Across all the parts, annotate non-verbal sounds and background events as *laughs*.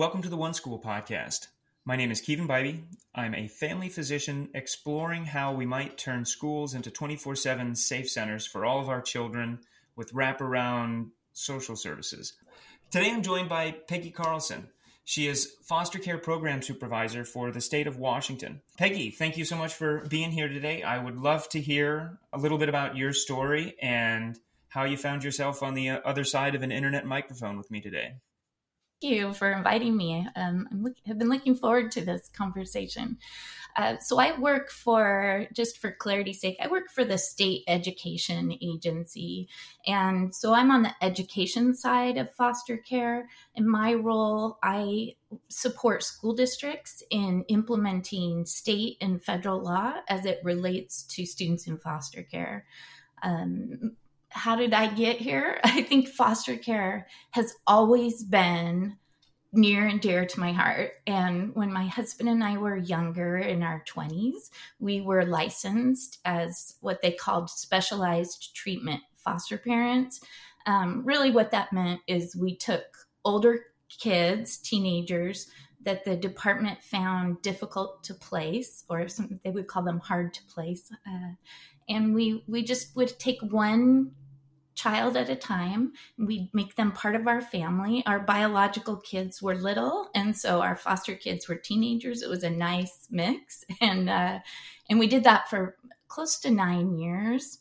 Welcome to the One School podcast. My name is Kevin Bybee. I'm a family physician exploring how we might turn schools into 24 7 safe centers for all of our children with wraparound social services. Today I'm joined by Peggy Carlson. She is foster care program supervisor for the state of Washington. Peggy, thank you so much for being here today. I would love to hear a little bit about your story and how you found yourself on the uh, other side of an internet microphone with me today you for inviting me. Um, I have been looking forward to this conversation. Uh, so I work for, just for clarity's sake, I work for the state education agency. And so I'm on the education side of foster care. In my role, I support school districts in implementing state and federal law as it relates to students in foster care. Um, how did I get here? *laughs* I think foster care has always been near and dear to my heart. And when my husband and I were younger in our 20s, we were licensed as what they called specialized treatment foster parents. Um, really, what that meant is we took older kids, teenagers, that the department found difficult to place, or something they would call them hard to place. Uh, and we we just would take one child at a time. We'd make them part of our family. Our biological kids were little, and so our foster kids were teenagers. It was a nice mix, *laughs* and uh, and we did that for close to nine years.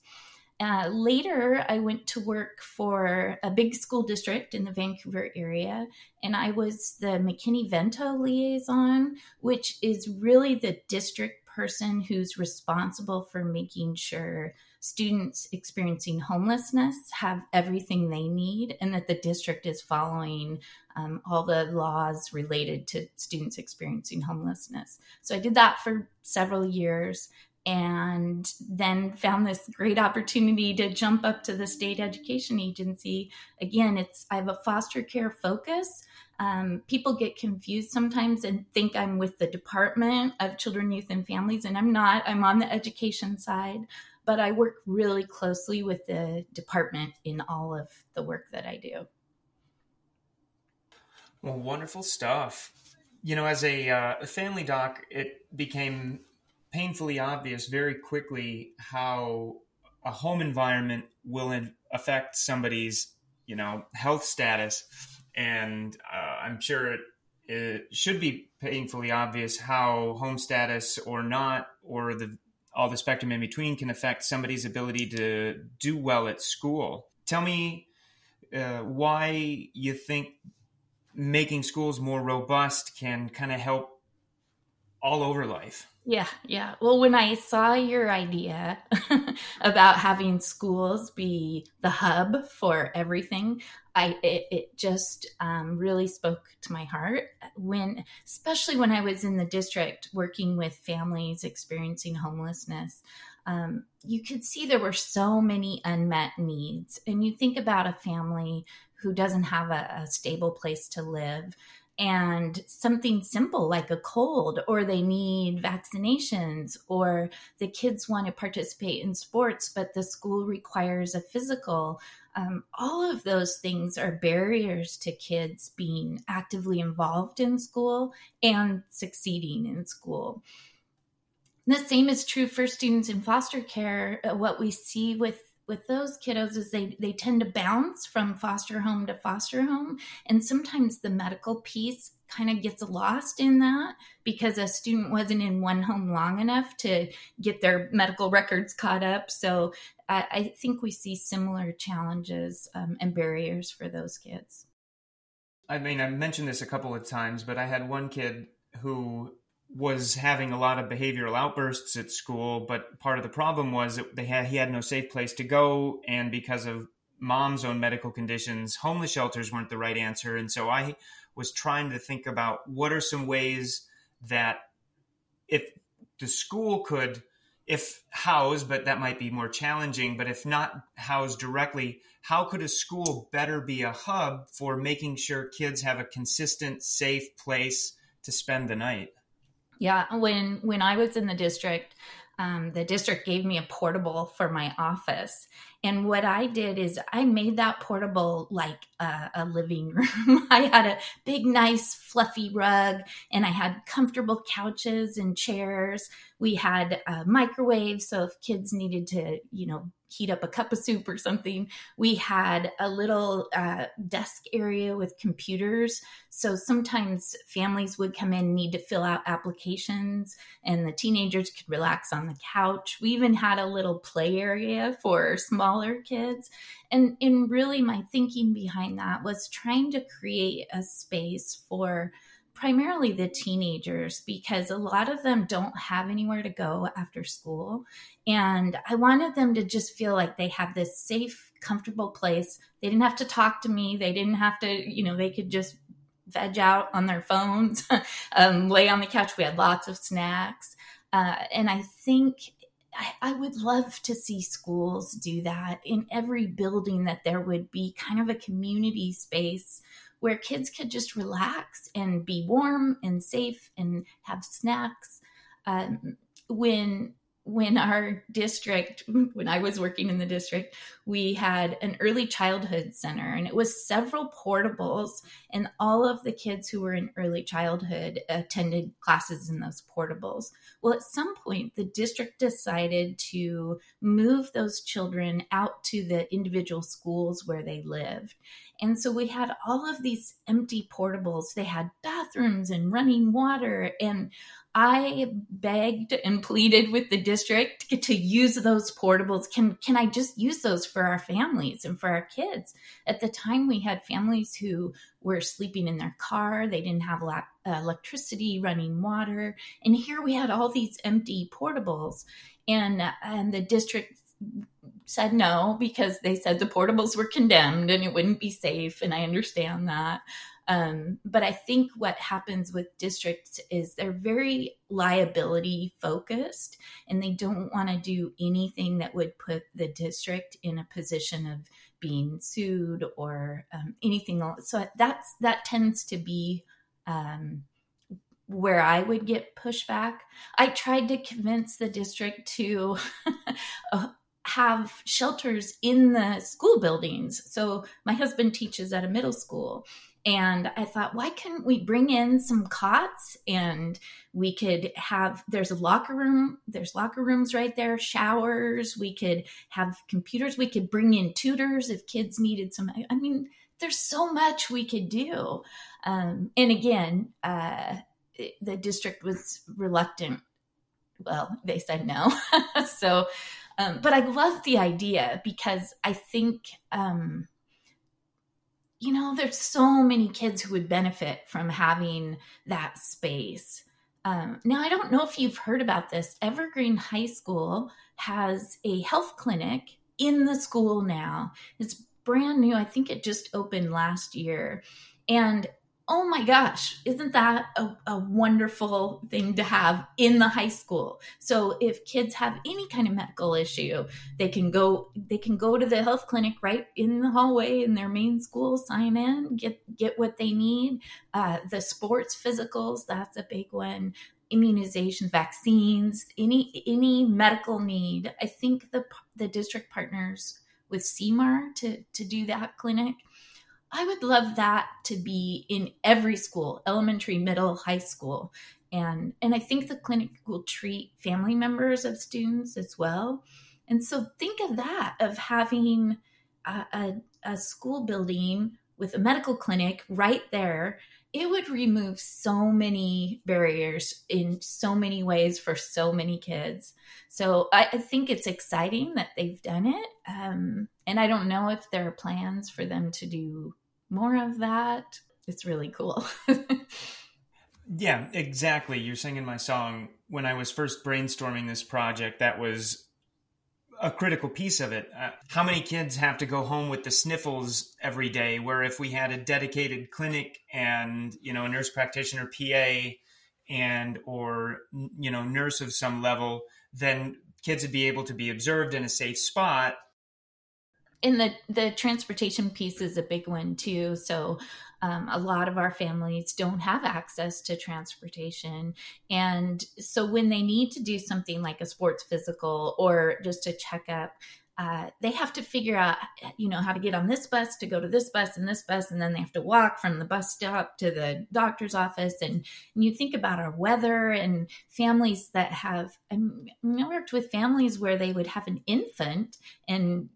Uh, later, I went to work for a big school district in the Vancouver area, and I was the McKinney Vento liaison, which is really the district person who's responsible for making sure students experiencing homelessness have everything they need and that the district is following um, all the laws related to students experiencing homelessness. So I did that for several years and then found this great opportunity to jump up to the state education agency. Again, it's I have a foster care focus. Um, people get confused sometimes and think I'm with the Department of Children, Youth, and Families, and I'm not. I'm on the education side but I work really closely with the department in all of the work that I do. Well, wonderful stuff. You know, as a, uh, family doc, it became painfully obvious very quickly how a home environment will affect somebody's, you know, health status. And uh, I'm sure it, it should be painfully obvious how home status or not, or the all the spectrum in between can affect somebody's ability to do well at school. Tell me uh, why you think making schools more robust can kind of help all over life. Yeah, yeah. Well, when I saw your idea *laughs* about having schools be the hub for everything, I it, it just um, really spoke to my heart. When, especially when I was in the district working with families experiencing homelessness, um, you could see there were so many unmet needs. And you think about a family who doesn't have a, a stable place to live and something simple like a cold, or they need vaccinations, or the kids want to participate in sports, but the school requires a physical. Um, all of those things are barriers to kids being actively involved in school and succeeding in school. the same is true for students in foster care. Uh, what we see with with those kiddos is they they tend to bounce from foster home to foster home. And sometimes the medical piece kind of gets lost in that because a student wasn't in one home long enough to get their medical records caught up. So i, I think we see similar challenges um, and barriers for those kids. I mean i mentioned this a couple of times but i had one kid who was having a lot of behavioral outbursts at school, but part of the problem was that they had he had no safe place to go, and because of mom's own medical conditions, homeless shelters weren't the right answer. And so I was trying to think about what are some ways that if the school could, if house, but that might be more challenging, but if not housed directly, how could a school better be a hub for making sure kids have a consistent, safe place to spend the night? Yeah, when when I was in the district, um, the district gave me a portable for my office. And what I did is I made that portable like a, a, living *laughs* room. I had a big, nice, fluffy rug, and I had comfortable couches and chairs. We had a microwave, so if kids needed to, you know, heat up a cup of soup or something. We had a little uh, desk area with computers. So sometimes families would come in, need to fill out applications, and the teenagers could relax on the couch. We even had a little play area for smaller kids. And, and really, my thinking behind that was trying to create a space for primarily the teenagers because a lot of them don't have anywhere to go after school. And I wanted them to just feel like they have this safe, comfortable place. They didn't have to talk to me. They didn't have to, you know, they could just veg out on their phones, *laughs* um, lay on the couch. We had lots of snacks. Uh, and I think I, I, would love to see schools do that in every building that there would be kind of a community space where kids could just relax and be warm and safe and have snacks. Um, when when our district, *laughs* when I was working in the district, we had an early childhood center and it was several portables, and all of the kids who were in early childhood attended classes in those portables. Well, at some point, the district decided to move those children out to the individual schools where they lived. And so we had all of these empty portables. They had bathrooms and running water. And I begged and pleaded with the district to use those portables. Can, can I just use those for our families and for our kids? At the time, we had families who were sleeping in their car. They didn't have electricity, running water. And here we had all these empty portables. And, and the district said no because they said the portables were condemned and it wouldn't be safe. And I understand that. Um, but I think what happens with districts is they're very liability focused and they don't want to do anything that would put the district in a position of being sued or um, anything else. So that's that tends to be um, where I would get pushback. I tried to convince the district to *laughs* uh, have shelters in the school buildings. So my husband teaches at a middle school. And I thought, why couldn't we bring in some cots and we could have, there's a locker room, there's locker rooms right there, showers, we could have computers, we could bring in tutors if kids needed some. I mean, there's so much we could do. Um, and again, uh, the district was reluctant. Well, they said no. *laughs* so um, but I love the idea because I think, um, you know, there's so many kids who would benefit from having that space. Um, now, I don't know if you've heard about this. Evergreen High School has a health clinic in the school now. It's brand new. I think it just opened last year. And oh my gosh, isn't that a, a, wonderful thing to have in the high school? So if kids have any kind of medical issue, they can go they can go to the health clinic right in the hallway in their main school, sign in, get get what they need. Uh, the sports physicals, that's a big one. Immunizations, vaccines, any any medical need. I think the the district partners with Sea Mar to to do that clinic I would love that to be in every school, elementary, middle, high school. And and I think the clinic will treat family members of students as well. And so think of that of having a, a, a school building with a medical clinic right there it would remove so many barriers in so many ways for so many kids. So I, I think it's exciting that they've done it. Um, and I don't know if there are plans for them to do more of that. It's really cool. *laughs* yeah, exactly. You're singing my song. When I was first brainstorming this project, that was a critical piece of it. Uh, how many kids have to go home with the sniffles every day? Where if we had a dedicated clinic and you know a nurse practitioner, PA, and or you know nurse of some level, then kids would be able to be observed in a safe spot and the the transportation piece is a big one too so Um, a lot of our families don't have access to transportation. And so when they need to do something like a sports physical or just a checkup, uh, they have to figure out, you know, how to get on this bus to go to this bus and this bus, and then they have to walk from the bus stop to the doctor's office. And, and you think about our weather and families that have. I, I worked with families where they would have an infant and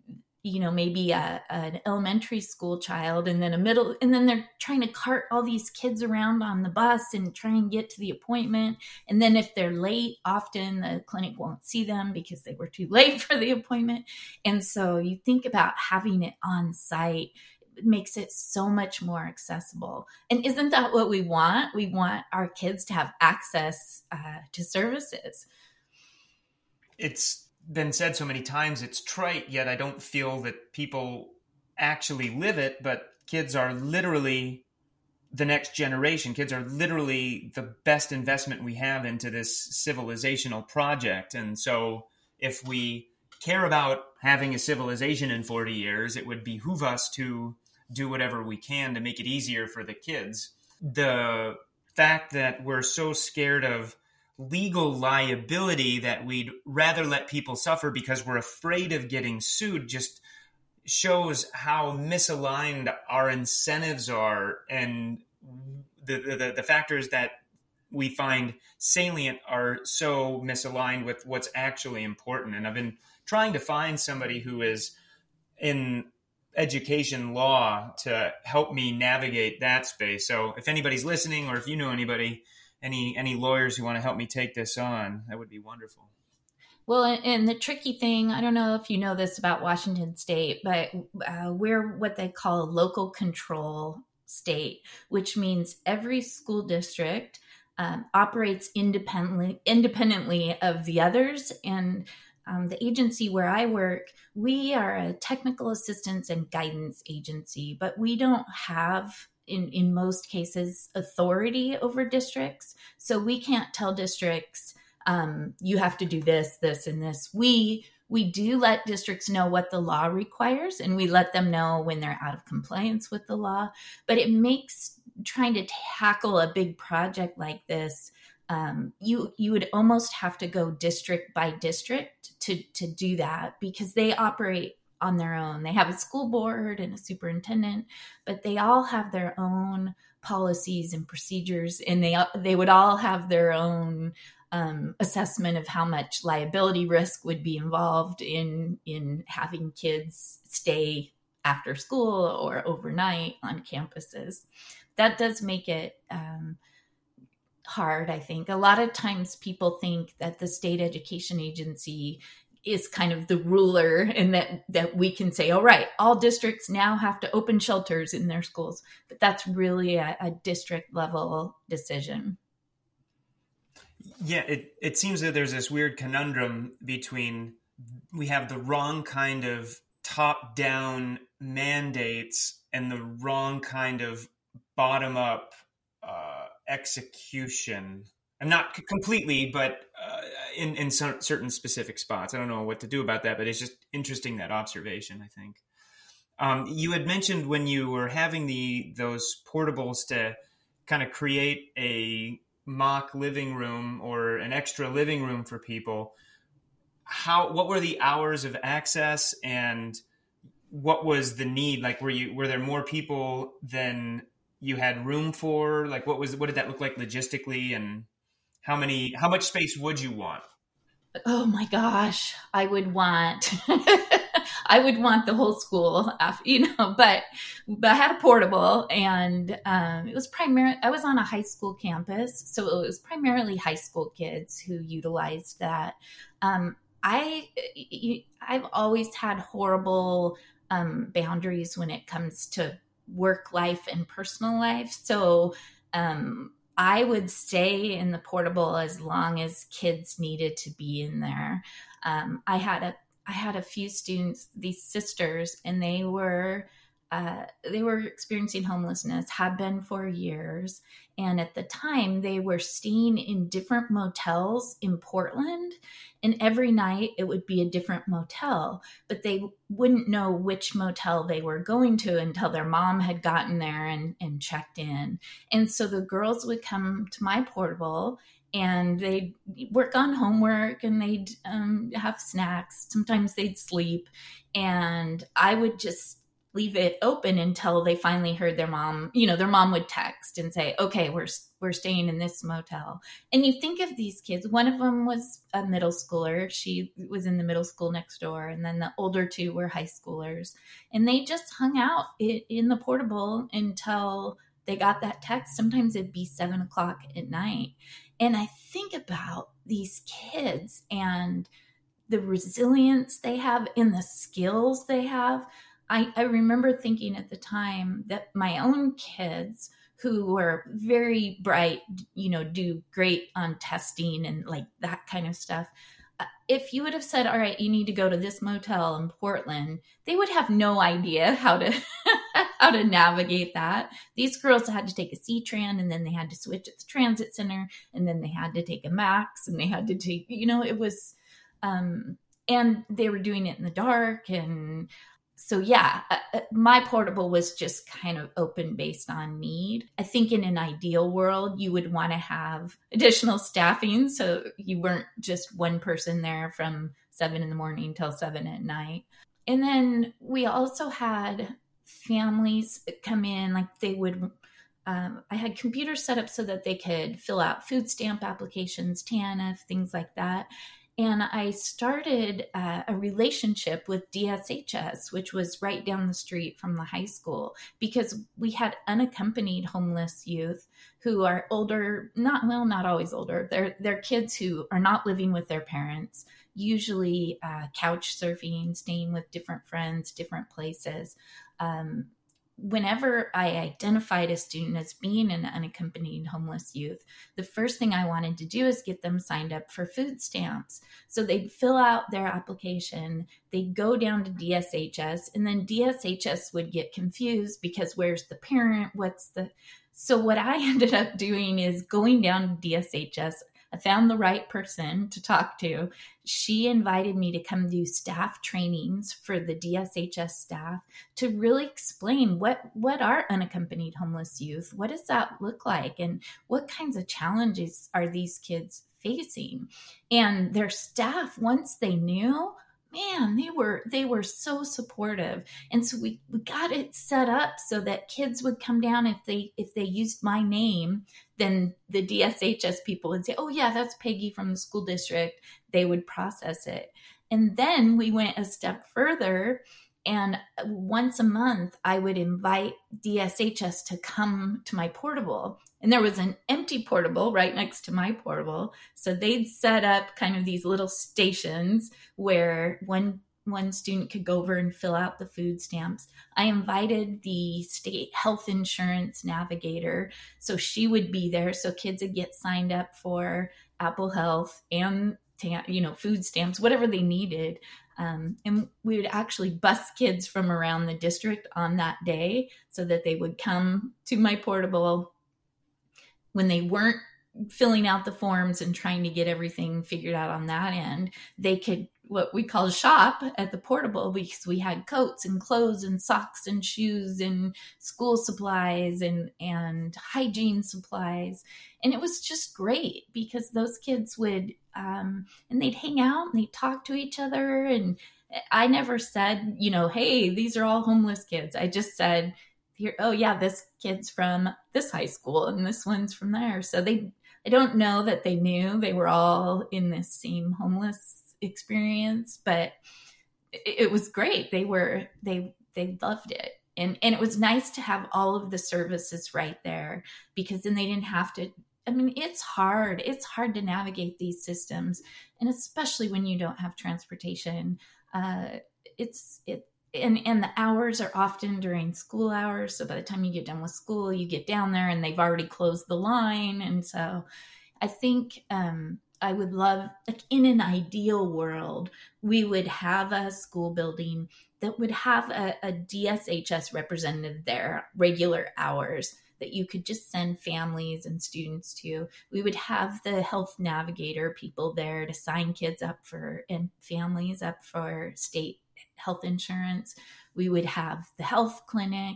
you know maybe a, an elementary school child and then a middle and then they're trying to cart all these kids around on the bus and try and get to the appointment. And then if they're late often the clinic won't see them because they were too late *laughs* for the appointment. And so you think about having it on site it makes it so much more accessible. And isn't that what we want? We want our kids to have access uh, to services. It's been said so many times it's trite, yet I don't feel that people actually live it, but kids are literally the next generation. Kids are literally the best investment we have into this civilizational project. And so if we care about having a civilization in 40 years, it would behoove us to do whatever we can to make it easier for the kids. The fact that we're so scared of legal liability that we'd rather let people suffer because we're afraid of getting sued just shows how misaligned our incentives are and the, the, the factors that we find salient are so misaligned with what's actually important. And i've been trying to find somebody who is in education law to help me navigate that space. So if anybody's listening or if you know anybody any any lawyers who want to help me take this on, that would be wonderful. Well, and the tricky thing, I don't know if you know this about Washington State, but uh, we're what they call a local control state, which means every school district um, operates independently independently of the others. And um, the agency where I work, we are a technical assistance and guidance agency, but we don't have in, in most cases authority over districts. So we can't tell districts, um, you have to do this, this, and this. We we do let districts know what the law requires and we let them know when they're out of compliance with the law. But it makes trying to tackle a big project like this um, you you would almost have to go district by district to to do that because they operate on their own. They have a school board and a superintendent, but they all have their own policies and procedures, and they they would all have their own um, assessment of how much liability risk would be involved in in having kids stay after school or overnight on campuses. That does make it. Um, hard i think a lot of times people think that the state education agency is kind of the ruler and that that we can say all right all districts now have to open shelters in their schools. But that's really a, a district level decision. Yeah it, it seems that there's this weird conundrum between we have the wrong kind of top down mandates and the wrong kind of bottom up uh, execution. And not completely, but uh, in in some, certain specific spots. I don't know what to do about that, but it's just interesting that observation. I think um, you had mentioned when you were having the those portables to kind of create a mock living room or an extra living room for people. How what were the hours of access and what was the need? Like, were you were there more people than you had room for? Like, what was what did that look like logistically and how many how much space would you want? Oh my gosh i would want *laughs* i would want the whole school you know *laughs* but but i had a portable and um, it was primarily i was on a high school campus so it was primarily high school kids who utilized that. Um, i i've always had horrible um, boundaries when it comes to work life and personal life so um, I would stay in the portable as long as kids needed to be in there. Um, I had a I had a few students, these sisters, and they were uh, they were experiencing homelessness, had been for years. And at the time, they were staying in different motels in Portland. And every night it would be a different motel, but they wouldn't know which motel they were going to until their mom had gotten there and, and checked in. And so the girls would come to my portable and they'd work on homework and they'd um, have snacks. Sometimes they'd sleep. And I would just leave it open until they finally heard their mom you know their mom would text and say okay we're we're staying in this motel. And you think of these kids one of them was a middle schooler. She was in the middle school next door and then the older two were high schoolers. And they just hung out in the portable until they got that text. Sometimes it'd be seven o'clock at night. And i think about these kids and the resilience they have and the skills they have I, I remember thinking at the time that my own kids who were very bright, you know, do great on testing and like that kind of stuff. Uh, if you would have said, all right, you need to go to this motel in Portland, they would have no idea *laughs* how to how to navigate that. These girls had to take a C-Tran and then they had to switch at the transit center and then they had to take a Max and they had to take, you know, it was um and they were doing it in the dark and so yeah uh, uh, my portable was just kind of open based on need. I think in an ideal world you would want to have additional staffing. So you weren't just one person there from seven in the morning till seven at night. And then we also had families come in like they would um, I had computers set up so that they could fill out food stamp applications, TANF, things like that. And I started uh, a relationship with DSHS, which was right down the street from the high school, because we had unaccompanied homeless youth who are older, not well, not always older. They're they're kids who are not living with their parents, usually uh, couch surfing, staying with different friends, different places. Um, whenever I identified a student as being an unaccompanied homeless youth, the first thing I wanted to do is get them signed up for food stamps. So they'd fill out their application, they'd go down to DSHS, and then DSHS would get confused because where's the parent? What's the. So what I *laughs* ended up doing is going down to DSHS, I found the right person to talk to. She invited me to come do staff trainings for the DSHS staff to really explain what what are unaccompanied homeless youth? What does that look like and what kinds of challenges are these kids facing? And their staff once they knew man they were they were so supportive. And so we we got it set up so that kids would come down if they if they used my name then the DSHS people would say oh yeah that's Peggy from the school district. They would process it. And then we went a step further and once a month, I would invite DSHS to come to my portable. And there was an empty portable right next to my portable. So they'd set up kind of these little stations where one one student could go over and fill out the food stamps. I invited the state health insurance navigator. So she would be there. So kids would get signed up for Apple Health and you know food stamps whatever they needed um, and we would actually bus kids from around the district on that day so that they would come to my portable when they weren't filling out the forms and trying to get everything figured out on that end. They could what we call shop at the portable because we had coats and clothes and socks and shoes and school supplies and and hygiene supplies and it was just great because those kids would um, and they'd hang out and they'd talk to each other and i never said you know hey these are all homeless kids i just said oh yeah this kid's from this high school and this one's from there so they i don't know that they knew they were all in this same homeless experience, but it, it was great. They were they they loved it. And and it was nice to have all of the services right there because then they didn't have to I mean, it's hard. It's hard to navigate these systems, and especially when you don't have transportation. Uh, it's it and and the hours are often during school hours. So by the time you get done with school, you get down there and they've already closed the line, and so I think um, I would love, like in an ideal world, we would have a school building that would have a, a DSHS representative there, regular hours that you could just send families and students to. We would have the health navigator people there to sign kids up for and families up for state health insurance. We would have the health clinic.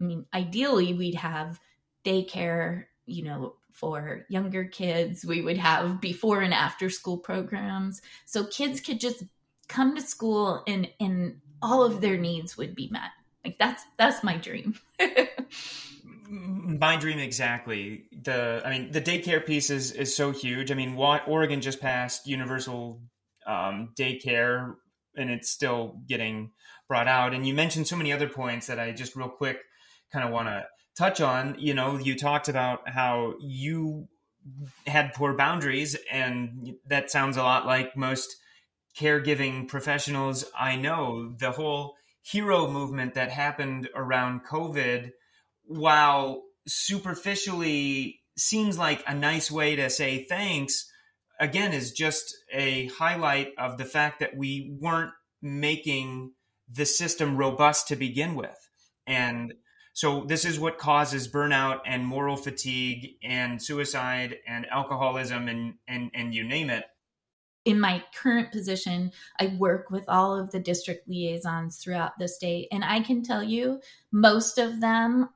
I mean, ideally, we'd have daycare, you know, for younger kids. We would have before and after school programs. So kids could just come to school and and all of their needs would be met. Like that's that's my dream. *laughs* my dream exactly. The I mean the daycare piece is is so huge. I mean Oregon just passed universal um, daycare and it's still getting brought out. And you mentioned so many other points that I just real quick kind of want to touch on. You know, you talked about how you had poor boundaries, and that sounds a lot like most caregiving professionals I know. The whole hero movement that happened around COVID, while superficially seems like a nice way to say thanks, again, is just a highlight of the fact that we weren't making the system robust to begin with. And so this is what causes burnout and moral fatigue and suicide and alcoholism and and and you name it. In my current position, I work with all of the district liaisons throughout the state and I can tell you most of them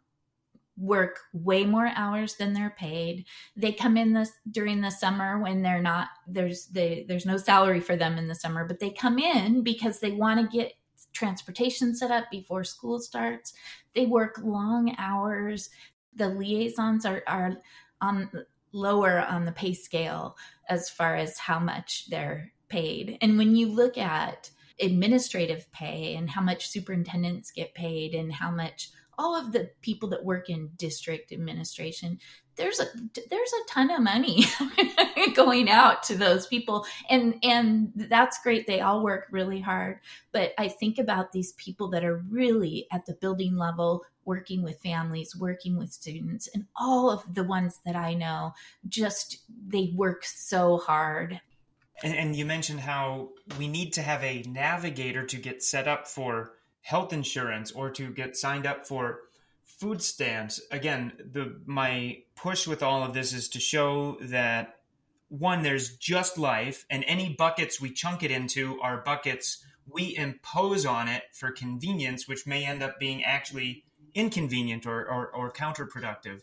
work way more hours than they're paid. They come in this during the summer when they're not there's they there's no salary for them in the summer, but they come in because they want to get transportation set up before school starts. They work long hours. The liaisons are, are on lower on the pay scale as far as how much they're paid. And when you look at administrative pay and how much superintendents get paid and how much all of the people that work in district administration there's a there's a ton of money *laughs* going out to those people. And and that's great. They all work really hard. But i think about these people that are really at the building level working with families working with students and all of the ones that i know just they work so hard. And, and you mentioned how we need to have a navigator to get set up for health insurance or to get signed up for food stamps. Again the my push with all of this is to show that one there's just life and any buckets we chunk it into are buckets we impose on it for convenience which may end up being actually inconvenient or, or, or counterproductive.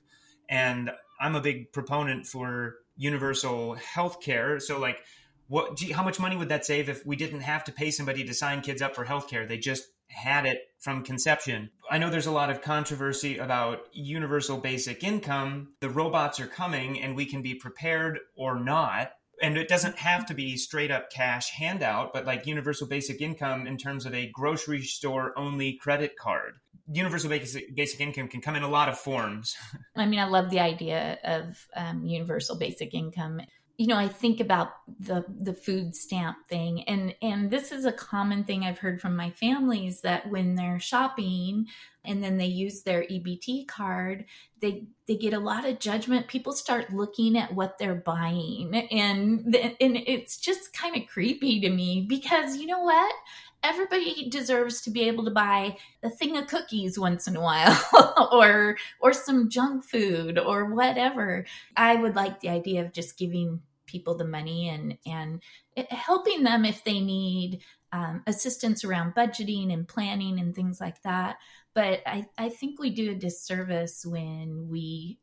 And i'm a big proponent for universal health care so like what gee, how much money would that save if we didn't have to pay somebody to sign kids up for health care they just had it from conception. I know there's a lot of controversy about universal basic income. The robots are coming and we can be prepared or not. And it doesn't have to be straight up cash handout, but like universal basic income in terms of a grocery store only credit card. Universal basic, basic income can come in a lot of forms. *laughs* I mean, I love the idea of um, universal basic income you know, I think about the the food stamp thing, and and this is a common thing I've heard from my families that when they're shopping and then they use their EBT card, they they get a lot of judgment. People start looking at what they're buying, and and it's just kind of creepy to me because you know what? Everybody deserves to be able to buy a thing of cookies once in a while *laughs* or or some junk food or whatever. I would like the idea of just giving people the money and and helping them if they need um, assistance around budgeting and planning and things like that. But I, I think we do a disservice when we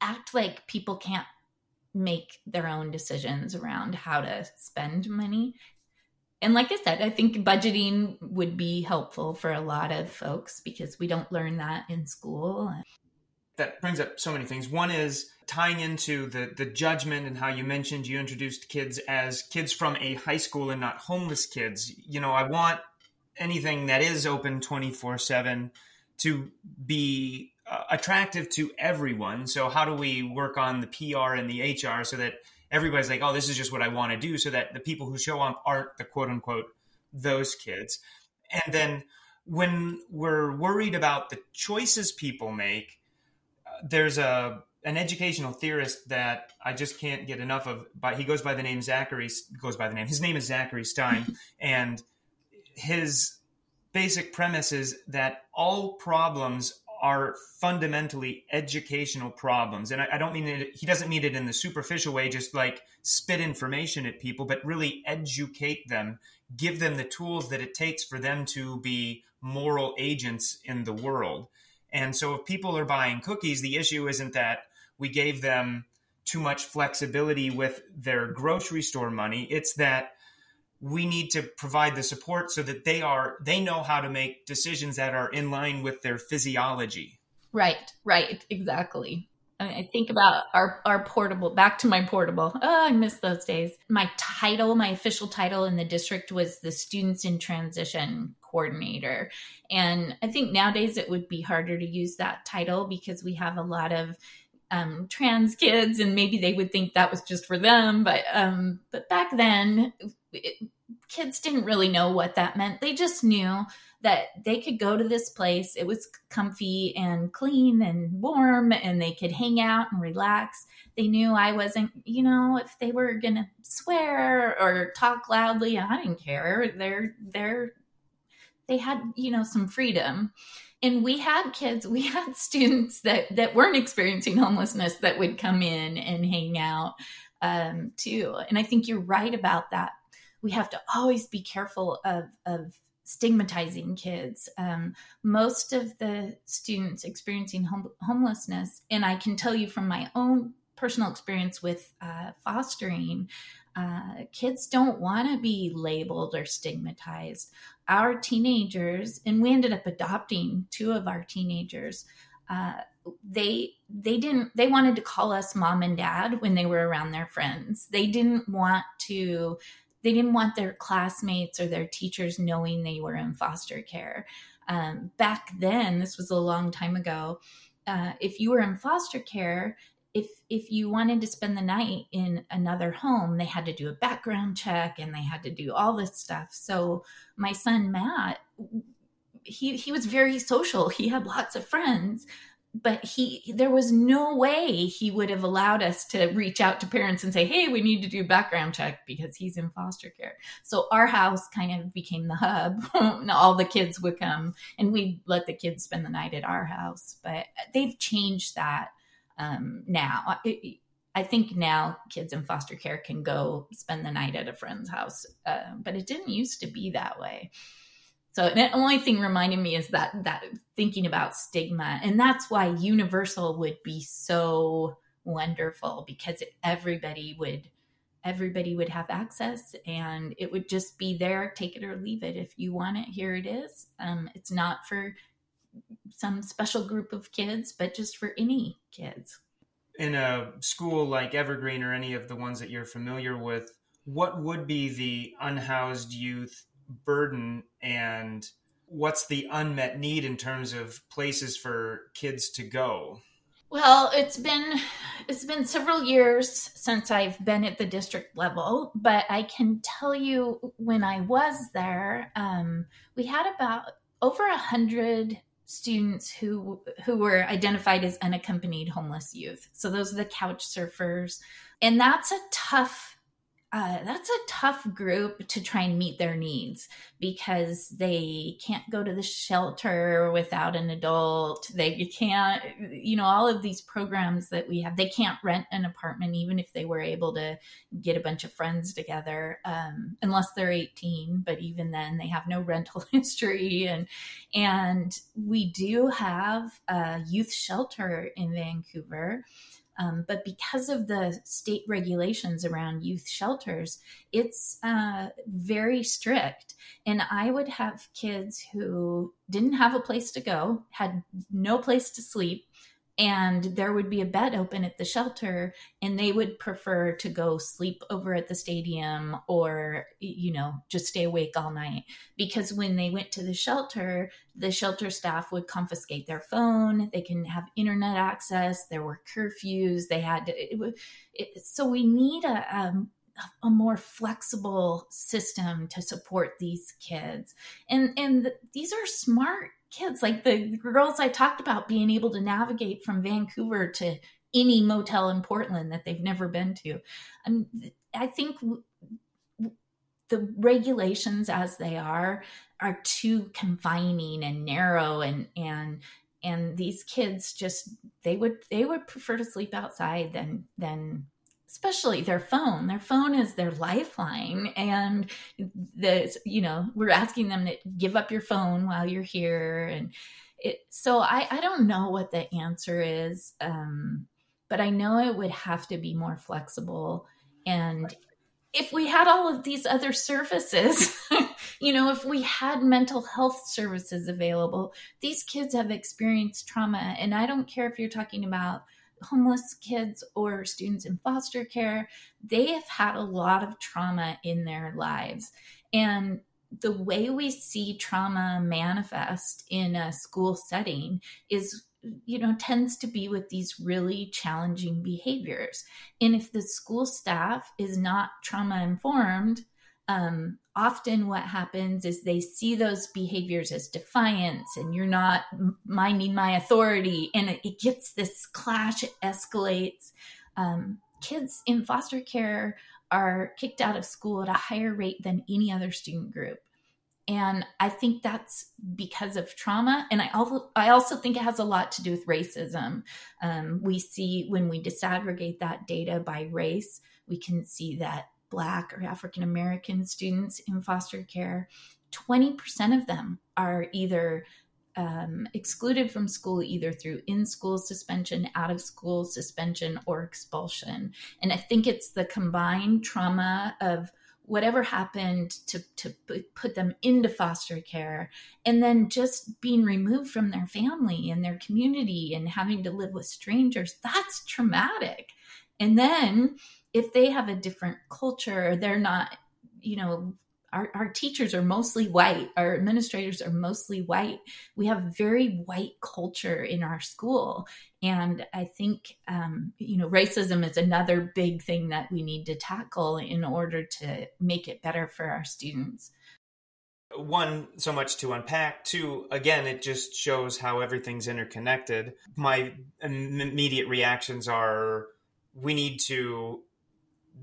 act like people can't make their own decisions around how to spend money. And like I said, I think budgeting would be helpful for a lot of folks because we don't learn that in school that brings up so many things. One is tying into the the judgment and how you mentioned you introduced kids as kids from a high school and not homeless kids. You know, I want anything that is open 24/7 to be uh, attractive to everyone. So how do we work on the PR and the HR so that everybody's like, "Oh, this is just what I want to do," so that the people who show up aren't the quote unquote those kids. And then when we're worried about the choices people make, there's a an educational theorist that I just can't get enough of. But he goes by the name Zachary. Goes by the name. His name is Zachary Stein, *laughs* and his basic premise is that all problems are fundamentally educational problems. And I, I, don't mean it, he doesn't mean it in the superficial way, just like spit information at people, but really educate them, give them the tools that it takes for them to be moral agents in the world. And so if people are buying cookies, the issue isn't that we gave them too much flexibility with their grocery store money. It's that we need to provide the support so that they are they know how to make decisions that are in line with their physiology right right exactly I think about our our portable. Back to my portable. Oh, I miss those days. My title, my official title in the district was the Students in Transition Coordinator, and I think nowadays it would be harder to use that title because we have a lot of um, trans kids, and maybe they would think that was just for them. But um, but back then, it, kids didn't really know what that meant. They just knew that they could go to this place. It was comfy and clean and warm, and they could hang out and relax. They knew I wasn't, you know, if they were gonna swear or talk loudly, I didn't care. They're they're they had, you know, some freedom. And we had kids, we had *laughs* students that that weren't experiencing homelessness that would come in and hang out um, too. And I think you're right about that. We have to always be careful of of stigmatizing kids. Um, most of the students experiencing home- homelessness, and I can tell you from my own personal experience with uh, fostering, uh, kids don't want to be labeled or stigmatized. Our teenagers, and we ended up adopting two of our teenagers. Uh, they they didn't they wanted to call us mom and dad when they were around their friends. They didn't want to they didn't want their classmates or their teachers knowing they were in foster care. Um, back then, this was a long time ago. Uh, if you were in foster care, if if you wanted to spend the night in another home, they had to do a background check and they had to do all this stuff. So my son Matt, he he was very social. He had lots of friends, but he there was no way he would have allowed us to reach out to parents and say hey we need to do background check because he's in foster care so our house kind of became the hub *laughs* all the kids would come and we let the kids spend the night at our house but they've changed that um, now. It, I think now kids in foster care can go spend the night at a friend's house, uh, but it didn't used to be that way. So the only thing reminding me is that that thinking about stigma, and that's why Universal would be so wonderful because everybody would everybody would have access and it would just be there take it or leave it. If you want it here it is. Um, it's not for some special group of kids but just for any kids in a school like evergreen or any of the ones that you're familiar with what would be the unhoused youth burden and what's the unmet need in terms of places for kids to go? Well, it's been it's been several years since I've been at the district level, but I can tell you when I was there, um, we had about over a hundred students who who were identified as unaccompanied homeless youth. So those are the couch surfers, and that's a tough uh, that's a tough group to try and meet their needs because they can't go to the shelter without an adult. They can't, you know, all of these programs that we have, they can't rent an apartment even if they were able to get a bunch of friends together, um, unless they're 18. But even then, they have no *laughs* rental history. And, and we do have a youth shelter in Vancouver um, but because of the state regulations around youth shelters, it's uh, very strict. And I would have kids who didn't have a place to go, had no place to sleep, and there would be a bed open at the shelter and they would prefer to go sleep over at the stadium or you know just stay awake all night. Because when they went to the shelter the shelter staff would confiscate their phone they can have internet access there were curfews they had to it, it, so we need a um, a more flexible system to support these kids. And and the, these are smart kids like the girls i talked about being able to navigate from vancouver to any motel in Portland that they've never been to. Um, I think the regulations as they are are too confining and narrow and and and these kids just they would they would prefer to sleep outside than than especially their phone their phone is their lifeline and the you know we're asking them to give up your phone while you're here and it so i i don't know what the answer is um but i know it would have to be more flexible and if we had all of these other services, *laughs* you know, if we had mental health services available, these kids have experienced trauma. And I don't care if you're talking about homeless kids or students in foster care, they have had a lot of trauma in their lives. And the way we see trauma manifest in a school setting is you know tends to be with these really challenging behaviors and if the school staff is not trauma informed um, often what happens is they see those behaviors as defiance and you're not minding my authority and it, it gets this clash it escalates. Um, kids in foster care are kicked out of school at a higher rate than any other student group. And i think that's because of trauma. And i also i also think it has a lot to do with racism. Um, we see when we disaggregate that data by race we can see that black or african american students in foster care 20% of them are either um, excluded from school either through in school suspension, out of school suspension, or expulsion. And I think it's the combined trauma of whatever happened to, to put them into foster care and then just being removed from their family and their community and having to live with strangers that's traumatic and then if they have a different culture they're not you know our, our teachers are mostly white our administrators are mostly white. We have very white culture in our school. And i think um, you know racism is another big thing that we need to tackle in order to make it better for our students. One so much to unpack. Two again it just shows how everything's interconnected. My immediate reactions are we need to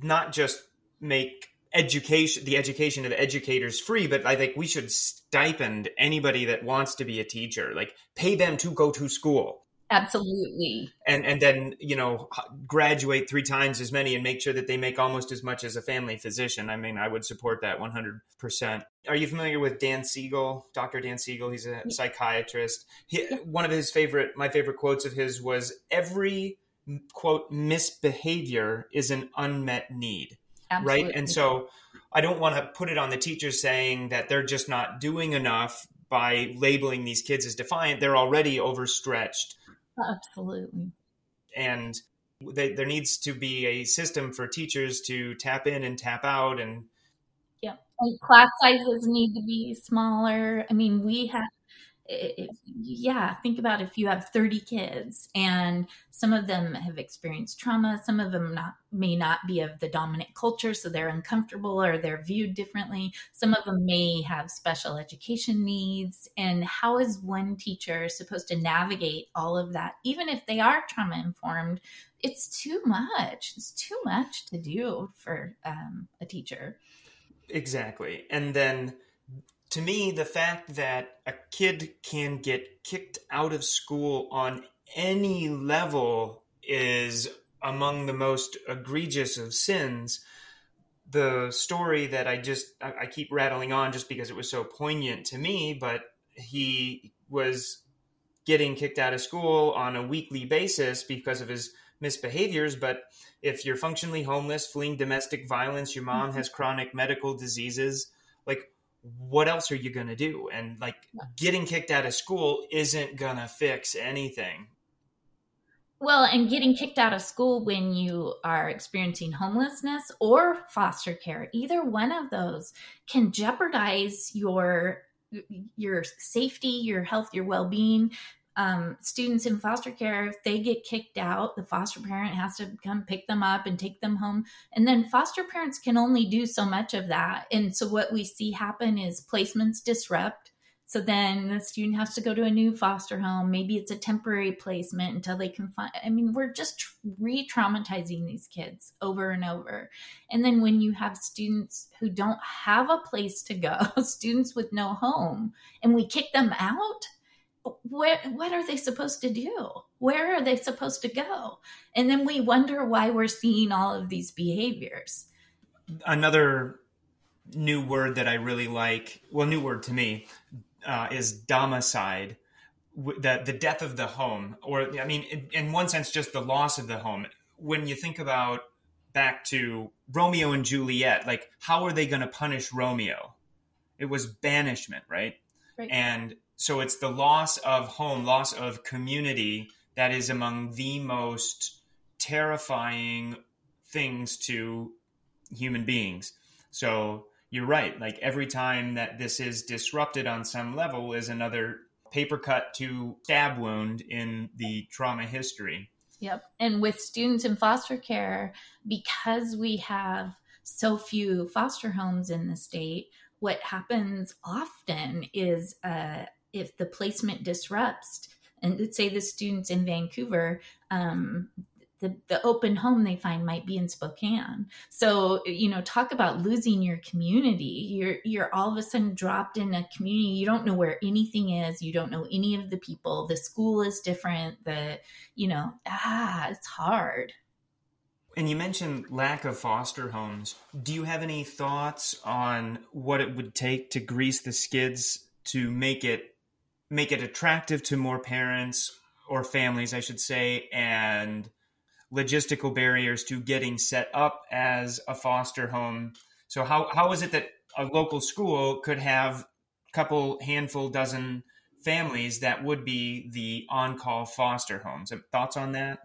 not just make education the education of educators free but i think we should stipend anybody that wants to be a teacher like pay them to go to school. Absolutely. And and then you know graduate three times as many and make sure that they make almost as much as a family physician. I mean i would support that 100% are you familiar with dan siegel dr dan siegel? He's a psychiatrist. He, one of his favorite my favorite quotes of his was every quote misbehavior is an unmet need Absolutely. right? And so I don't want to put it on the teachers saying that they're just not doing enough by labeling these kids as defiant. They're already overstretched. Absolutely. And they, there needs to be a system for teachers to tap in and tap out and yeah and class sizes need to be smaller i mean we have if, yeah, think about if you have 30 kids and some of them have experienced trauma, some of them not may not be of the dominant culture, so they're uncomfortable or they're viewed differently. Some of them may have special education needs. And how is one teacher supposed to navigate all of that? Even if they are trauma informed, it's too much. It's too much to do for um, a teacher. Exactly. And then to me, the fact that a kid can get kicked out of school on any level is among the most egregious of sins. The story that I just I keep rattling on just because it was so poignant to me, but he was getting kicked out of school on a weekly basis because of his misbehaviors. But if you're functionally homeless, fleeing domestic violence, your mom has chronic medical diseases, like what else are you going to do? And like getting kicked out of school isn't going to fix anything. Well, and getting kicked out of school when you are experiencing homelessness or foster care, either one of those can jeopardize your your safety, your health, your well-being um, students in foster care, if they get kicked out, the foster parent has to come pick them up and take them home. And then foster parents can only do so much of that. And so what we see happen is placements disrupt. So then the student has to go to a new foster home. Maybe it's a temporary placement until they can find. I mean, we're just re traumatizing these kids over and over. And then when you have students who don't have a place to go, *laughs* students with no home, and we kick them out, what what are they supposed to do? Where are they supposed to go? And then we wonder why we're seeing all of these behaviors. Another new word that I really like, well, new word to me, uh, is domicide, the the death of the home, or I mean, in, in one sense, just the loss of the home. When you think about back to Romeo and Juliet, like how are they going to punish Romeo? It was banishment, right? right? And so it's the loss of home, loss of community that is among the most terrifying things to human beings. So you're right. Like every time that this is disrupted on some level is another paper cut to stab wound in the trauma history. Yep. And with students in foster care, because we have so few foster homes in the state, what happens often is uh, if the placement disrupts, and let's say the students in Vancouver, um, the, the open home they find might be in Spokane. So, you know, talk about losing your community. You're you're all of a sudden dropped in a community. You don't know where anything is. You don't know any of the people. The school is different. The, you know, ah, it's hard. And you mentioned lack of foster homes. Do you have any thoughts on what it would take to grease the skids to make it make it attractive to more parents or families, I should say, and logistical barriers to getting set up as a foster home. So how how is it that a local school could have a couple handful dozen families that would be the on-call foster homes? Thoughts on that?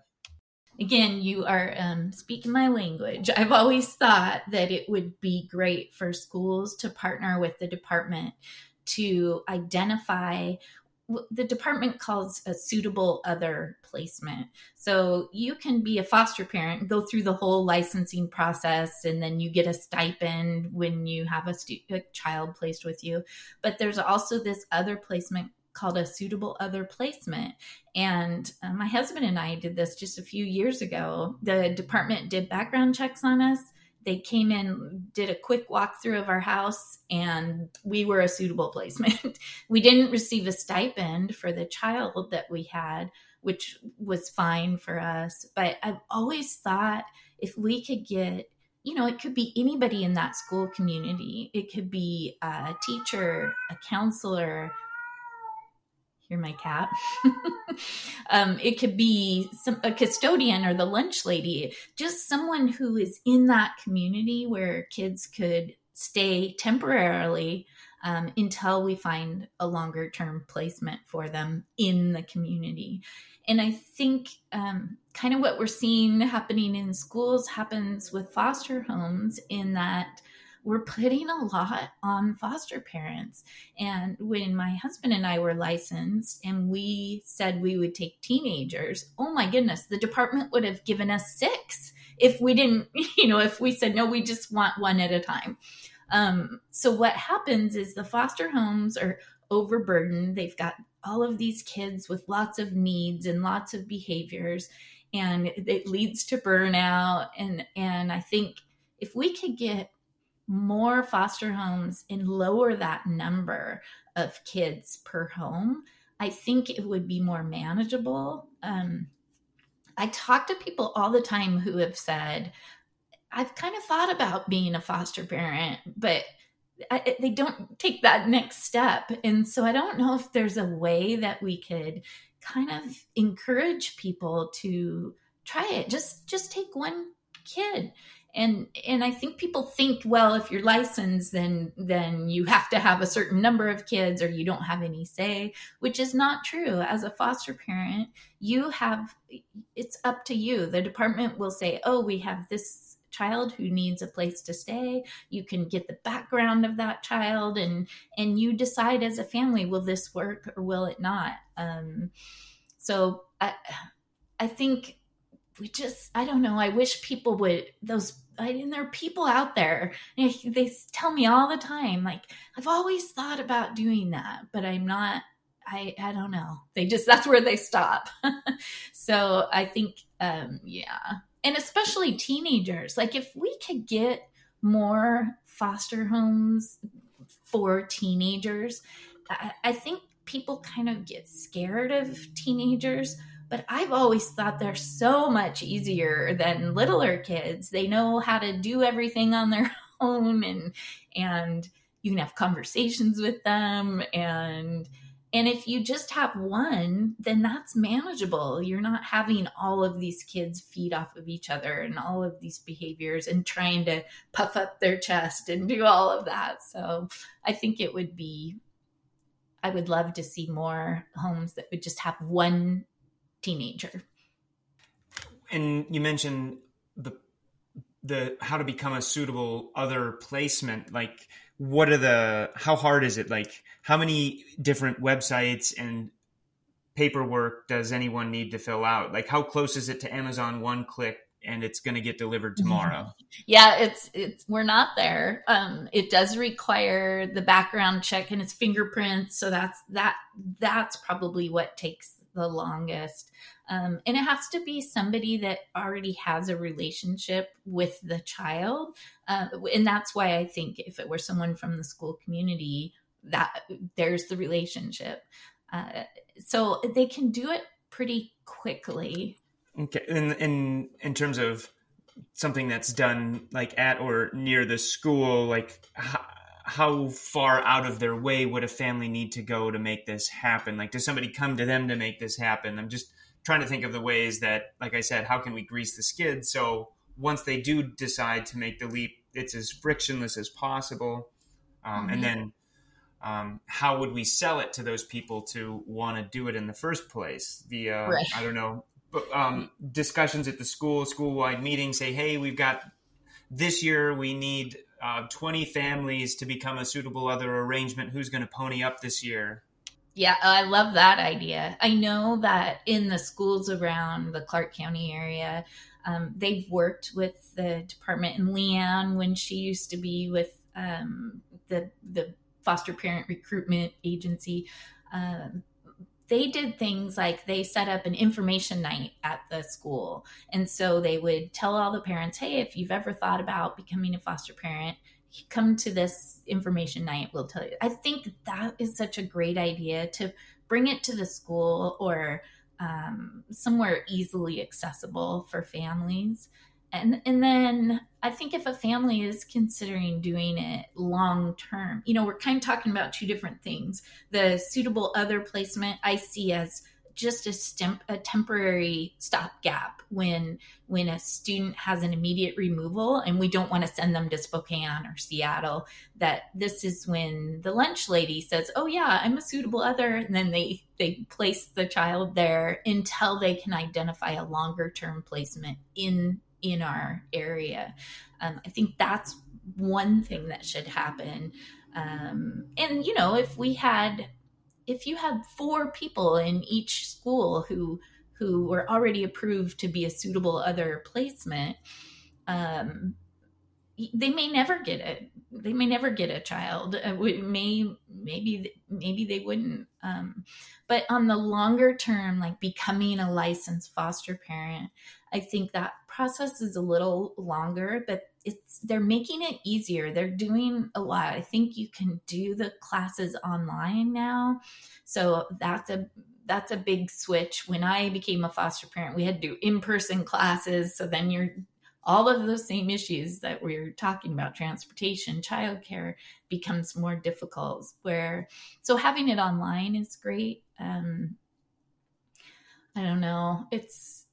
Again, you are um, speaking my language. I've always thought that it would be great for schools to partner with the department to identify the department calls a suitable other placement. So you can be a foster parent, go through the whole licensing process, and then you get a stipend when you have a, stu- a child placed with you. But there's also this other placement called a suitable other placement. And uh, my husband and I did this just a few years ago. The department did background checks on us they came in, did a quick walkthrough of our house, and we were a suitable *laughs* placement. we didn't receive a stipend for the child that we had, which was fine for us. But I've always thought if we could get you know, it could be anybody in that school community. It could be a teacher, a counselor, hear my cat. *laughs* um, it could be some, a custodian or the lunch lady, just someone who is in that community where kids could stay temporarily um, until we find a longer term placement for them in the community. And I think um, kind of what we're seeing happening in schools happens with foster homes in that we're putting a lot on foster parents. And when my husband and I were licensed and we said we would take teenagers, oh my goodness, the department would have given us six if we didn't, *laughs* you know, if we said, no, we just want one at a time. Um, so what happens is the foster homes are overburdened. They've got all of these kids with lots of needs and lots of behaviors and it leads to burnout and and I think if we could get more foster homes and lower that number of kids per home, I think it would be more manageable. Um, I talk to people all the time who have said, I've kind of thought about being a foster parent, but I, they don't take that next step. And so I don't know if there's a way that we could kind of encourage people to try it. Just just take one kid and and i think people think well if you're licensed then then you have to have a certain number of kids or you don't have any say which is not true. As a foster parent you have it's up to you. The department will say oh we have this child who needs a place to stay. You can get the background of that child and and you decide as a family will this work or will it not? Um so i i think we just I don't know. I wish people would those I mean, there are people out there. They tell me all the time, like I've always thought about doing that, but I'm not. I I don't know. They just that's where they stop. *laughs* so I think, um, yeah, and especially teenagers. Like if we could get more foster homes for teenagers, I, I think people kind of get scared of teenagers but I've always thought they're so much easier than littler kids. They know how to do everything on their *laughs* own and and you can have conversations with them and and if you just have one, then that's manageable. You're not having all of these kids feed off of each other and all of these behaviors and trying to puff up their chest and do all of that. So I think it would be, I would love to see more homes that would just have one teenager. And you mentioned the the how to become a suitable other placement. Like, what are the how hard is it? Like, how many different websites and paperwork does anyone need to fill out? Like, how close is it to Amazon one click and it's going to get delivered tomorrow. Yeah, it's it's we're not there. Um, it does require the background check and its fingerprints, so that's that that's probably what takes the longest. Um, and it has to be somebody that already has a relationship with the child. Uh, and that's why I think if it were someone from the school community, that there's the relationship. Uh, so they can do it pretty quickly. Okay. In, in, in terms of something that's done like at or near the school, like how, how far out of their way would a family need to go to make this happen? Like, does somebody come to them to make this happen? I'm just trying to think of the ways that, like I said, how can we grease the skid so once they do decide to make the leap, it's as frictionless as possible. Um, mm-hmm. And then um, how would we sell it to those people to want to do it in the first place via, right. I don't know, um, discussions at the school, school wide meetings say, hey, we've got this year we need uh, 20 families to become a suitable other arrangement. Who's going to pony up this year? Yeah, I love that idea. I know that in the schools around the Clark County area, um, they've worked with the department and Leanne when she used to be with um, the the foster parent recruitment agency. Um, they did things like they set up an information night at the school. And so they would tell all the parents, hey, if you've ever thought about becoming a foster parent, come to this information night. We'll tell you. I think that is such a great idea to bring it to the school or um, somewhere easily accessible for families and and then i think if a family is considering doing it long term you know we're kind of talking about two different things the suitable other placement i see as just a, stemp, a temporary stopgap when when a student has an immediate removal and we don't want to send them to Spokane or Seattle. That this is when the lunch lady says, "Oh yeah, I'm a suitable other," and then they they place the child there until they can identify a longer term placement in in our area. Um, I think that's one thing that should happen. Um, and you know, if we had, if you had four people in each school who who were already approved to be a suitable other placement, um, they may never get it. They may never get a child. Uh, may maybe maybe they wouldn't. Um, but on the longer term, like becoming a licensed foster parent, I think that process is a little longer, but it's they're making it easier. They're doing a lot. I think you can do the classes online now. So that's a that's a big switch. When I became a foster parent, we had to do in-person classes. So then you're all of those same issues that we are talking about transportation childcare becomes more difficult where so having it online is great. Um i don't know. It's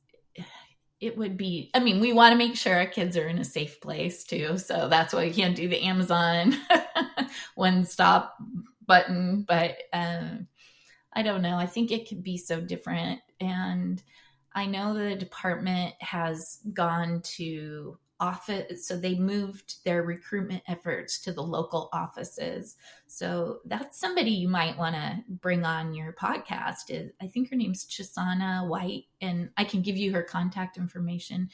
it would be i mean we want to make sure our kids are in a safe place too so that's why we can't do the amazon *laughs* one stop button but um, i don't know. I think it could be so different and i know the department has gone to office so they moved their recruitment efforts to the local offices. So that's somebody you might want to bring on your podcast. I think her name's chisana white and i can give you her contact information.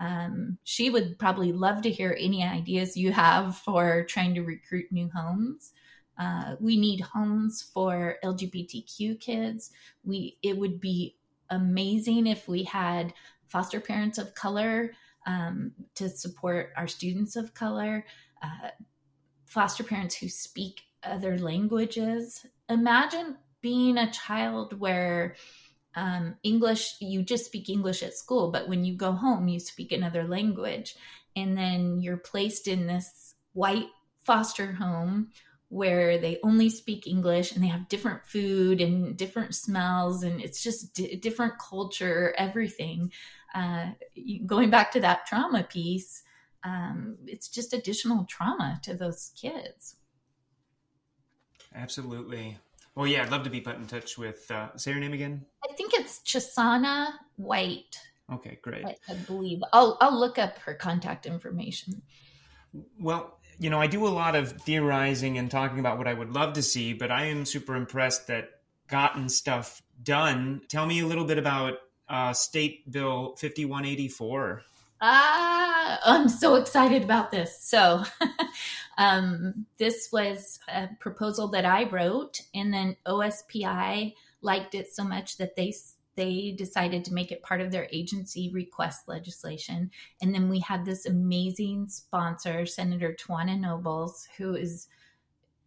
Um, she would probably love to hear any ideas you have for trying to recruit new homes. Uh, we need homes for lgbtq kids. We it would be amazing if we had foster parents of color um, to support our students of color, uh, foster parents who speak other languages. Imagine being a child where um, English, you just speak English at school, but when you go home, you speak another language. And then you're placed in this white foster home where they only speak English and they have different food and different smells, and it's just d- different culture, everything uh, going back to that trauma piece, um, it's just additional trauma to those kids. Absolutely. Well, yeah, I'd love to be put in touch with. Uh, say your name again. I think it's Chisana White. Okay, great. I, I believe I'll I'll look up her contact information. Well, you know, I do a lot of theorizing and talking about what I would love to see, but I am super impressed that gotten stuff done. Tell me a little bit about uh, State Bill 5184. Ah, I'm so excited about this. So, *laughs* um, this was a proposal that I wrote, and then OSPI liked it so much that they they decided to make it part of their agency request legislation. And then we had this amazing sponsor, Senator T'wina Nobles, who is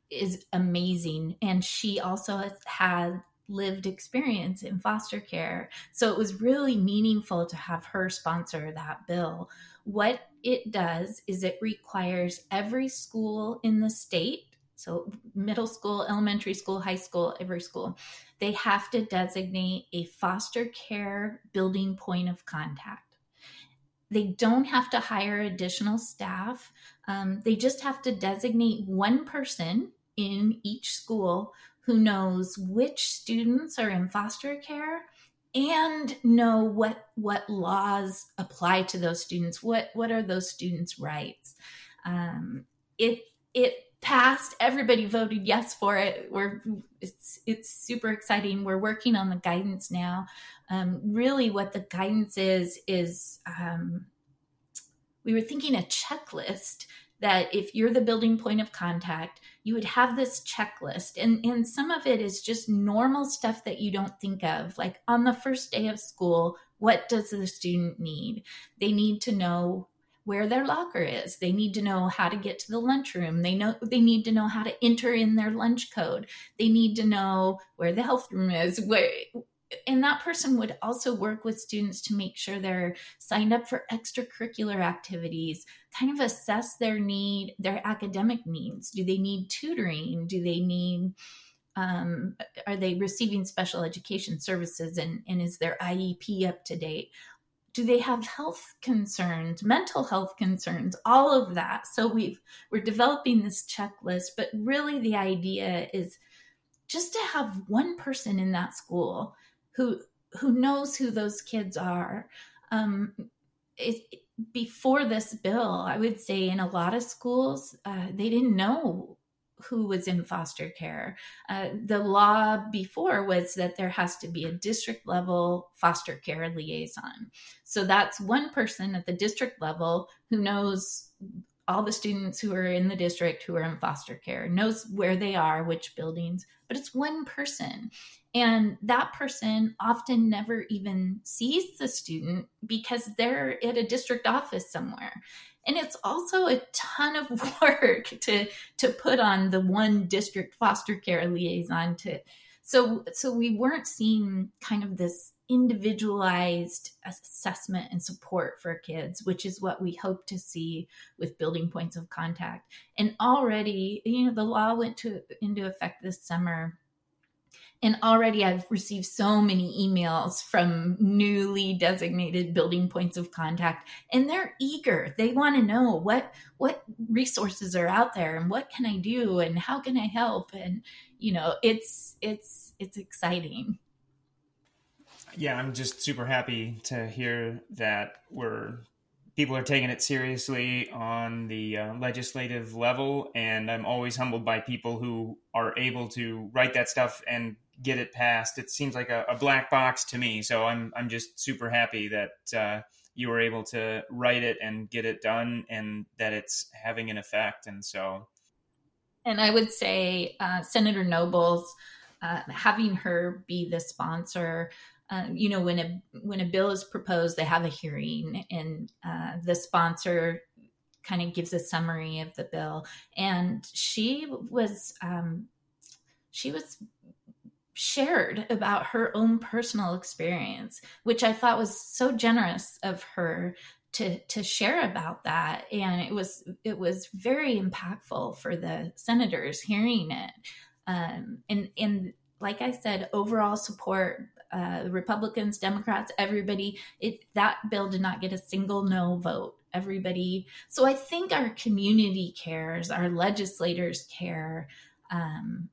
is amazing, and she also has had lived experience in foster care. So it was really meaningful to have her sponsor that bill. What it does is it requires every school in the state, so middle school, elementary school, high school, every school, they have to designate a foster care building point of contact. They don't have to hire additional staff. Um, they just have to designate one person in each school who knows which students are in foster care and know what what laws apply to those students what what are those students rights um, it it passed everybody voted yes for it we're it's it's super exciting we're working on the guidance now um, really what the guidance is is um, we were thinking a checklist that if you're the building point of contact, you would have this checklist. And, and some of it is just normal stuff that you don't think of. Like on the first day of school, what does the student need? They need to know where their locker is. They need to know how to get to the lunchroom. They know they need to know how to enter in their lunch code. They need to know where the health room is, where and that person would also work with students to make sure they're signed up for extracurricular activities kind of assess their need their academic needs do they need tutoring do they need um, are they receiving special education services and, and is their iep up to date do they have health concerns mental health concerns all of that so we've we're developing this checklist but really the idea is just to have one person in that school who who knows who those kids are. Um, it, before this bill, I would say in a lot of schools, uh, they didn't know who was in foster care. Uh, the law before was that there has to be a district level foster care liaison. So that's one person at the district level who knows all the students who are in the district who are in foster care, knows where they are, which buildings, but it's one person. And that person often never even sees the student because they're at a district office somewhere. And it's also a ton of *laughs* work to to put on the one district foster care liaison to so so we weren't seeing kind of this individualized assessment and support for kids, which is what we hope to see with building points of contact. And already, you know, the law went to into effect this summer and already I've received so many emails from newly designated building points of contact and they're eager. They want to know what what resources are out there and what can I do and how can I help and you know, it's it's it's exciting. Yeah, I'm just super happy to hear that we're people are taking it seriously on the uh, legislative level, and I'm always humbled by people who are able to write that stuff and get it passed. It seems like a, a black box to me, so I'm I'm just super happy that uh, you were able to write it and get it done, and that it's having an effect. And so, and I would say uh, Senator Nobles. Uh, having her be the sponsor um, you know when a when a bill is proposed they have a hearing and uh, the sponsor kind of gives a summary of the bill. And she was um, she was shared about her own personal experience which i thought was so generous of her to to share about that. And it was it was very impactful for the senators hearing it. Um, and and like i said overall support uh, Republicans, Democrats, everybody. It that bill did not get a single no vote. Everybody. So I think our community cares, our legislators care. Um,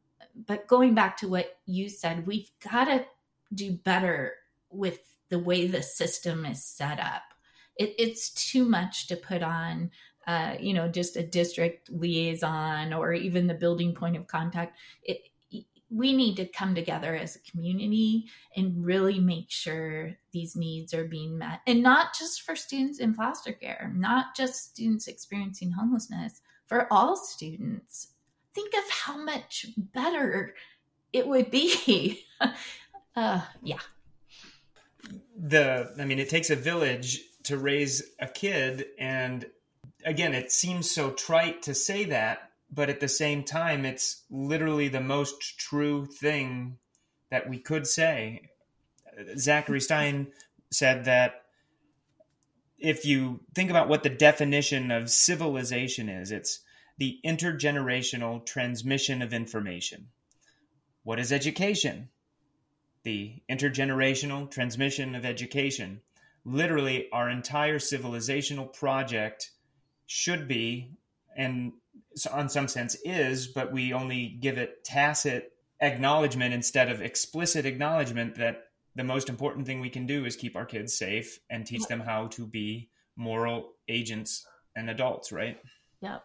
but going back to what you said, we've got to do better with the way the system is set up. It, it's too much to put on uh, you know, just a district liaison or even the building point of contact. It, we need to come together as a community and really make sure these needs are being met. And not just for students in foster care not just students experiencing homelessness for all students. Think of how much better it would be. *laughs* Uh, yeah. The i mean it takes a village to raise a kid and again it seems so trite to say that but at the same time, it's literally the most true thing that we could say. Zachary *laughs* Stein said that if you think about what the definition of civilization is, it's the intergenerational transmission of information. What is education? The intergenerational transmission of education. Literally, our entire civilizational project should be, and on some sense is, but we only give it tacit acknowledgement instead of explicit acknowledgement that the most important thing we can do is keep our kids safe and teach them how to be moral agents and adults, right? Yep.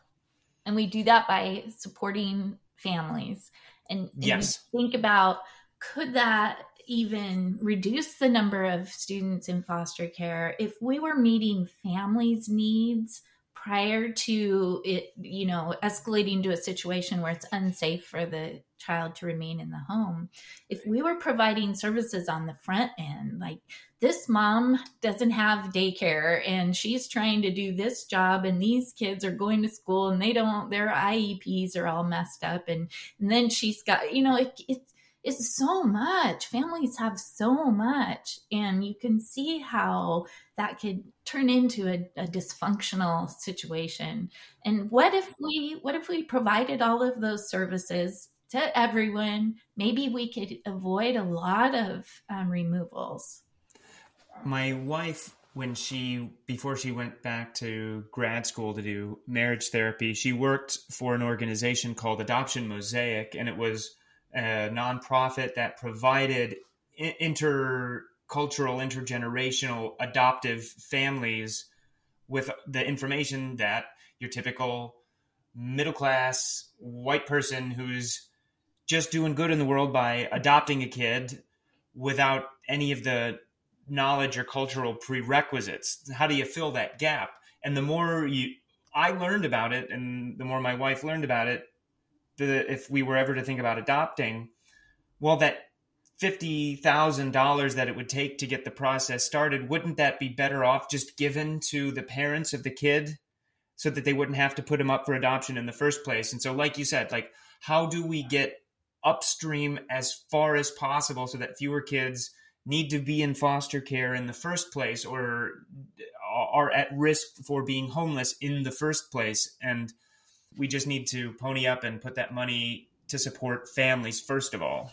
And we do that by supporting families. And, and yes. think about could that even reduce the number of students in foster care if we were meeting families' needs prior to it, you know, escalating to a situation where it's unsafe for the child to remain in the home, if we were providing services on the front end, like this mom doesn't have daycare and she's trying to do this job and these kids are going to school and they don't their IEPs are all messed up and, and then she's got you know it, it's it's so much. Families have so much, and you can see how that could turn into a, a, dysfunctional situation. And what if we what if we provided all of those services to everyone? Maybe we could avoid a lot of um, removals. My wife when she before she went back to grad school to do marriage therapy she worked for an organization called adoption mosaic and it was a nonprofit that provided intercultural, intergenerational adoptive families with the information that your typical middle class white person who's just doing good in the world by adopting a kid without any of the knowledge or cultural prerequisites. How do you fill that gap? And the more you I learned about it and the more my wife learned about it, the if we were ever to think about adopting, well, that fifty thousand dollars that it would take to get the process started, wouldn't that be better off just given to the parents of the kid, so that they wouldn't have to put him up for adoption in the first place? And so, like you said, like how do we get upstream as far as possible so that fewer kids need to be in foster care in the first place or are at risk for being homeless in the first place and we just need to pony up and put that money to support families first of all.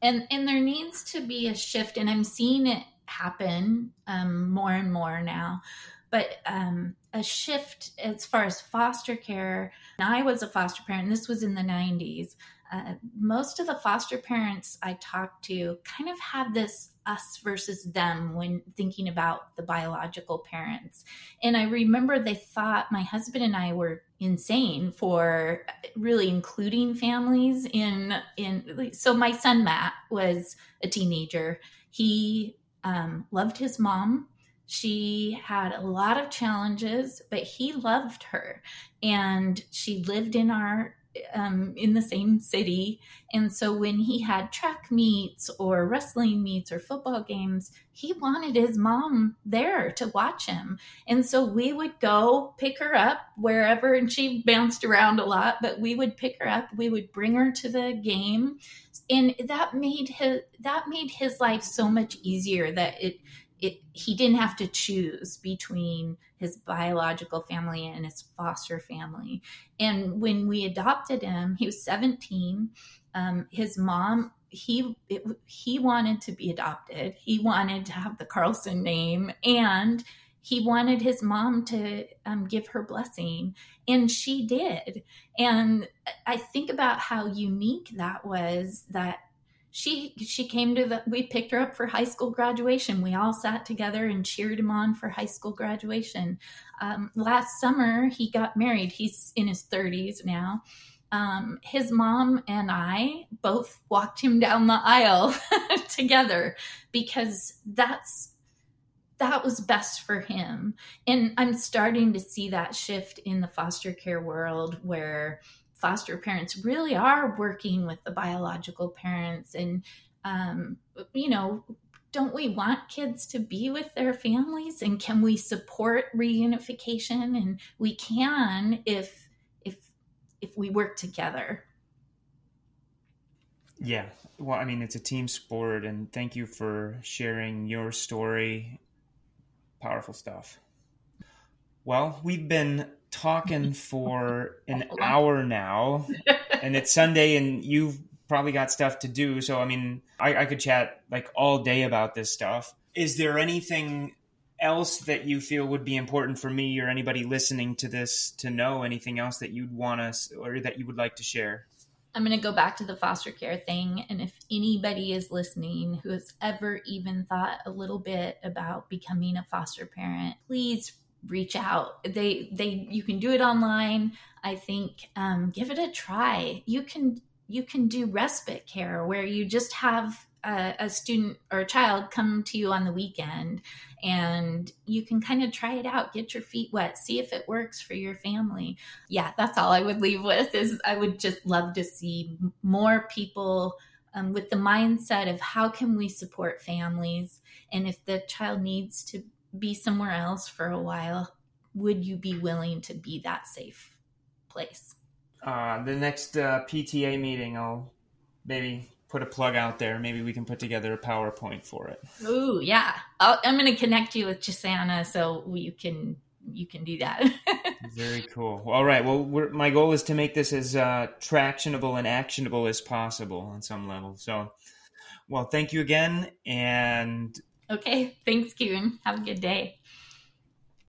And and there needs to be a shift, and I'm seeing it happen um, more and more now. But um, a shift as far as foster care. I was a foster parent. This was in the 90s. Uh, most of the foster parents I talked to kind of had this us versus them when thinking about the biological parents. And I remember they thought my husband and I were insane for really including families in in so my son Matt was a teenager. He um, loved his mom she had a lot of challenges, but he loved her. And she lived in our um, in the same city. And so when he had track meets or wrestling meets or football games, he wanted his mom there to watch him. And so we would go pick her up wherever, and she bounced around a lot, but we would pick her up. We would bring her to the game. And that made his that made his life so much easier that it it he didn't have to choose between his biological family and his foster family. And when we adopted him, he was 17. Um, his mom he it, he wanted to be adopted. He wanted to have the Carlson name, and he wanted his mom to um, give her blessing, and she did. And I think about how unique that was. That she she came to the we picked her up for high school graduation. We all sat together and cheered him on for high school graduation. Um, last summer he got married. He's in his 30s now. Um, his mom and i both walked him down the aisle *laughs* together because that's that was best for him. And i'm starting to see that shift in the foster care world where foster parents really are working with the biological parents and um, you know don't we want kids to be with their families? And can we support reunification? And we can if if if we work together. Yeah. Well i mean it's a team sport and thank you for sharing your story. Powerful stuff. Well we've been talking for an *laughs* hour now, *laughs* and it's Sunday, and you've probably got stuff to do. So, I mean, I, I could chat like all day about this stuff. Is there anything else that you feel would be important for me or anybody listening to this to know? Anything else that you'd want us or that you would like to share? I'm going to go back to the foster care thing. And if anybody is listening who has ever even thought a little bit about becoming a foster parent, please reach out. They they you can do it online. I think um, give it a try. You can you can do respite care where you just have a, a, student or a child come to you on the weekend and you can kind of try it out. Get your feet wet. See if it works for your family. Yeah that's all i would leave with is i would just love to see more people um, with the mindset of how can we support families and if the child needs to be somewhere else for a while, would you be willing to be that safe place? Uh, the next uh, PTA meeting, I'll maybe put a plug out there. Maybe we can put together a PowerPoint for it. Ooh, yeah. i am going to connect you with Chisana so you can you can do that. *laughs* Very cool. All right. Well, my goal is to make this as uh, tractionable and actionable as possible on some level. So, well, thank you again, and Okay. Thanks, Kuhn. Have a good day.